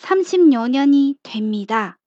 30여 년이 됩니다.